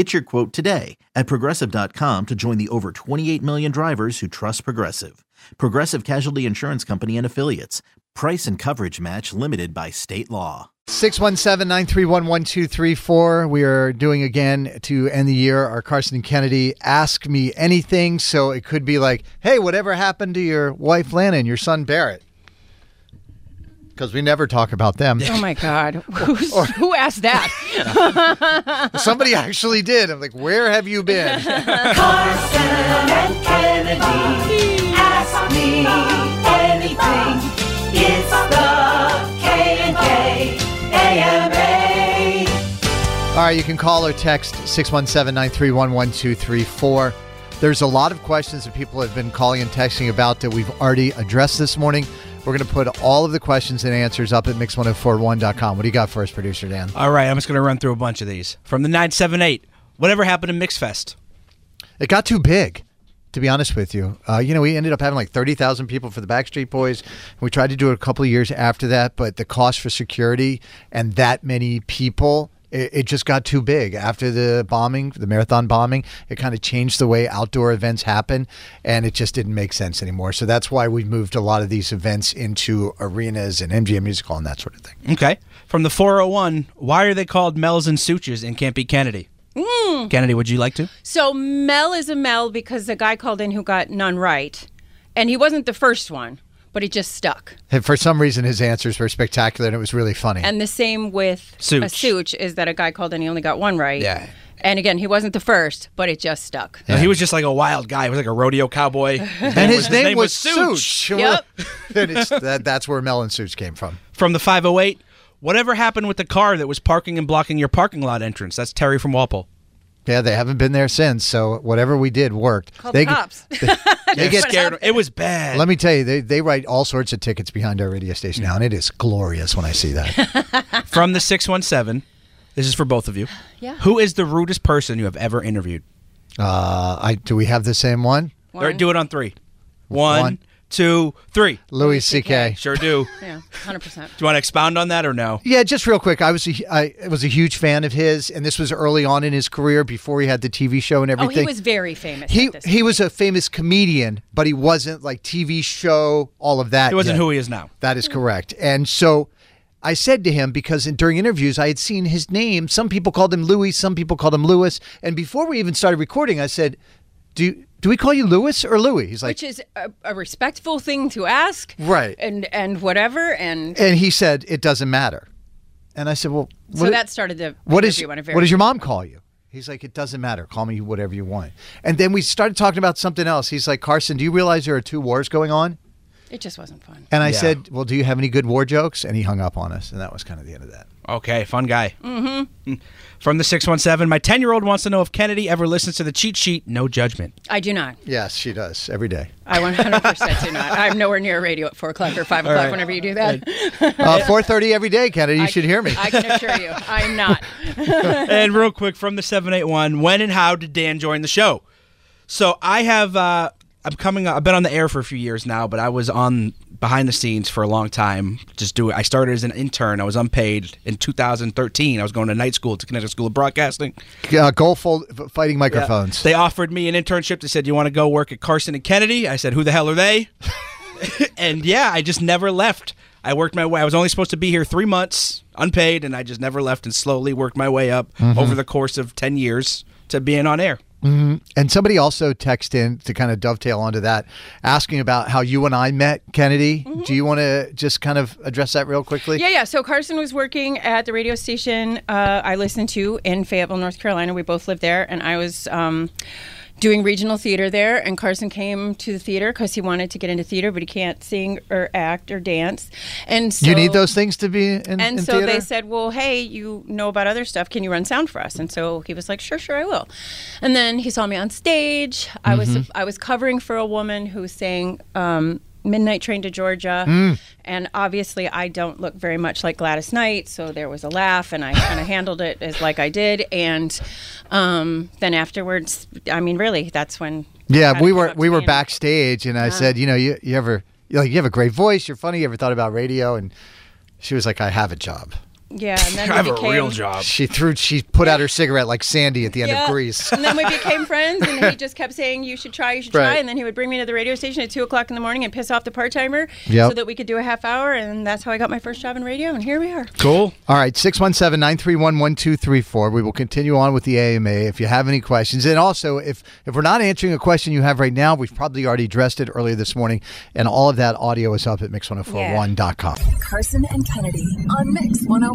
Get your quote today at progressive.com to join the over 28 million drivers who trust Progressive. Progressive Casualty Insurance Company and Affiliates. Price and coverage match limited by state law. 617 931 1234. We are doing again to end the year our Carson and Kennedy Ask Me Anything. So it could be like, hey, whatever happened to your wife Lana and your son Barrett? Because we never talk about them. Oh my God. Who's, who asked that? Somebody actually did. I'm like, where have you been? Carson and Kennedy ask me anything. It's the K and K AMA. All right, you can call or text 617 931 1234. There's a lot of questions that people have been calling and texting about that we've already addressed this morning. We're going to put all of the questions and answers up at mix1041.com. What do you got for us, producer Dan? All right, I'm just going to run through a bunch of these. From the 978, whatever happened to Mixfest? It got too big, to be honest with you. Uh, you know, we ended up having like 30,000 people for the Backstreet Boys. We tried to do it a couple of years after that, but the cost for security and that many people, it, it just got too big. After the bombing, the marathon bombing, it kind of changed the way outdoor events happen, and it just didn't make sense anymore. So that's why we've moved a lot of these events into arenas and MGM Music Hall and that sort of thing. Okay. From the 401, why are they called Mel's and Sooches and can't be Kennedy? Mm. Kennedy, would you like to? so Mel is a Mel because the guy called in who got none right. And he wasn't the first one, but it just stuck. And for some reason, his answers were spectacular, and it was really funny. And the same with a Sooch. Sooch is that a guy called and he only got one right. Yeah. And again, he wasn't the first, but it just stuck. No, he was just like a wild guy. He was like a rodeo cowboy. and his, name, was, Sooch. Sooch. Yep. and it's, that, that's where Mel and Sooch came from. From the 508, whatever happened with the car that was parking and blocking your parking lot entrance? That's Terry from Walpole. Yeah, they haven't been there since. So whatever we did worked. Call they the cops. They get scared. It was bad. Let me tell you, they, they write all sorts of tickets behind our radio station now, and it is glorious when I see that. From the 617, this is for both of you. Yeah. Who is the rudest person you have ever interviewed? uh, I do we have the same one? All right, do it on three. One, One. Two, three. Louis C.K. Sure do. yeah, 100%. Do you want to expound on that or no? Yeah, just real quick. I was a, I was a huge fan of his, and this was early on in his career before he had the TV show and Oh, everything. he was very famous. he at this he was a famous comedian, but he wasn't like TV show all of that. He wasn't yet. who he is now. That is mm. correct. And so I said to him because in, during interviews I had seen his name. Some people called him Louis, some people called him Lewis. And before we even started recording, I said, "Do do we call you Lewis or Louis?" He's like, which is a, a respectful thing to ask, Right. And and whatever, and and he said, "It doesn't matter." And I said, "Well, so that started the what is interview on a very what does your mom call you?" He's like, "It doesn't matter. Call me whatever you want." And then we started talking about something else. He's like, "Carson, do you realize there are two wars going on?" It just wasn't fun. And I Yeah. said, "Well, do you have any good war jokes?" And he hung up on us, and that was kind of the end of that. Okay, fun guy. Mm-hmm. From the 617, my 10 year old wants to know if Kennedy ever listens to the cheat sheet. No judgment. I do not. Yes, she does every day. I 100% do not. I'm nowhere near a radio at 4 o'clock or 5 o'clock right. whenever you do that. Uh, Four thirty every day, Kennedy. You I- should hear me. I can assure you, I'm not. and real quick from the 781, when and how did Dan join the show? So I have, uh, I'm coming, I've been on the air for a few years now, but I was on behind the scenes for a long time. Just do it. I started as an intern. I was unpaid in 2013. I was going to night school to Connecticut School of Broadcasting. uh, goal fold, fighting microphones. They offered me an internship. They said, "You want to go work at Carson and Kennedy?" I said, "Who the hell are they?" and yeah, I just never left. I worked my way. I was only supposed to be here three months, unpaid, and I just never left and slowly worked my way up over the course of ten years to being on air. And somebody also texted in to kind of dovetail onto that, asking about how you and I met, Kennedy. Do you want to just kind of address that real quickly? Mm-hmm. Yeah, yeah. So Carson was working at the radio station uh, I listened to in Fayetteville, North Carolina. We both lived there, and I was um, doing regional theater there. And Carson came to the theater because he wanted to get into theater, but he can't sing or act or dance. And so you need those things to be in, And in so theater? they said, "Well, hey, you know about other stuff. Can you run sound for us?" And so he was like, "Sure, sure, I will." And then he saw me on stage. I was Mm-hmm. I was covering for a woman who sang um, "Midnight Train to Georgia," Mm. and obviously I don't look very much like Gladys Knight, so there was a laugh, and I kind of handled it as like I did. And um, then afterwards, I mean, really, that's when Yeah, we were we were backstage, and I said, you know, you you ever you're like you have a great voice, you're funny. You ever thought about radio? And she was like, I have a job. Yeah, and then I we have a real job. She threw she put out her cigarette like Sandy at the end Yeah. of Grease. and then we became friends, and he just kept saying, "You should try, you should Right. try." And then he would bring me to the radio station at two o'clock in the morning and piss off the part timer, Yep. so that we could do a half hour. And that's how I got my first job in radio. And here we are. Cool. All right, 617 931 1234. We will continue on with the AMA if you have any questions. And also, if, if we're not answering a question you have right now, we've probably already addressed it earlier this morning. And all of that audio is up at mix1041.com. Carson and Kennedy on Mix oh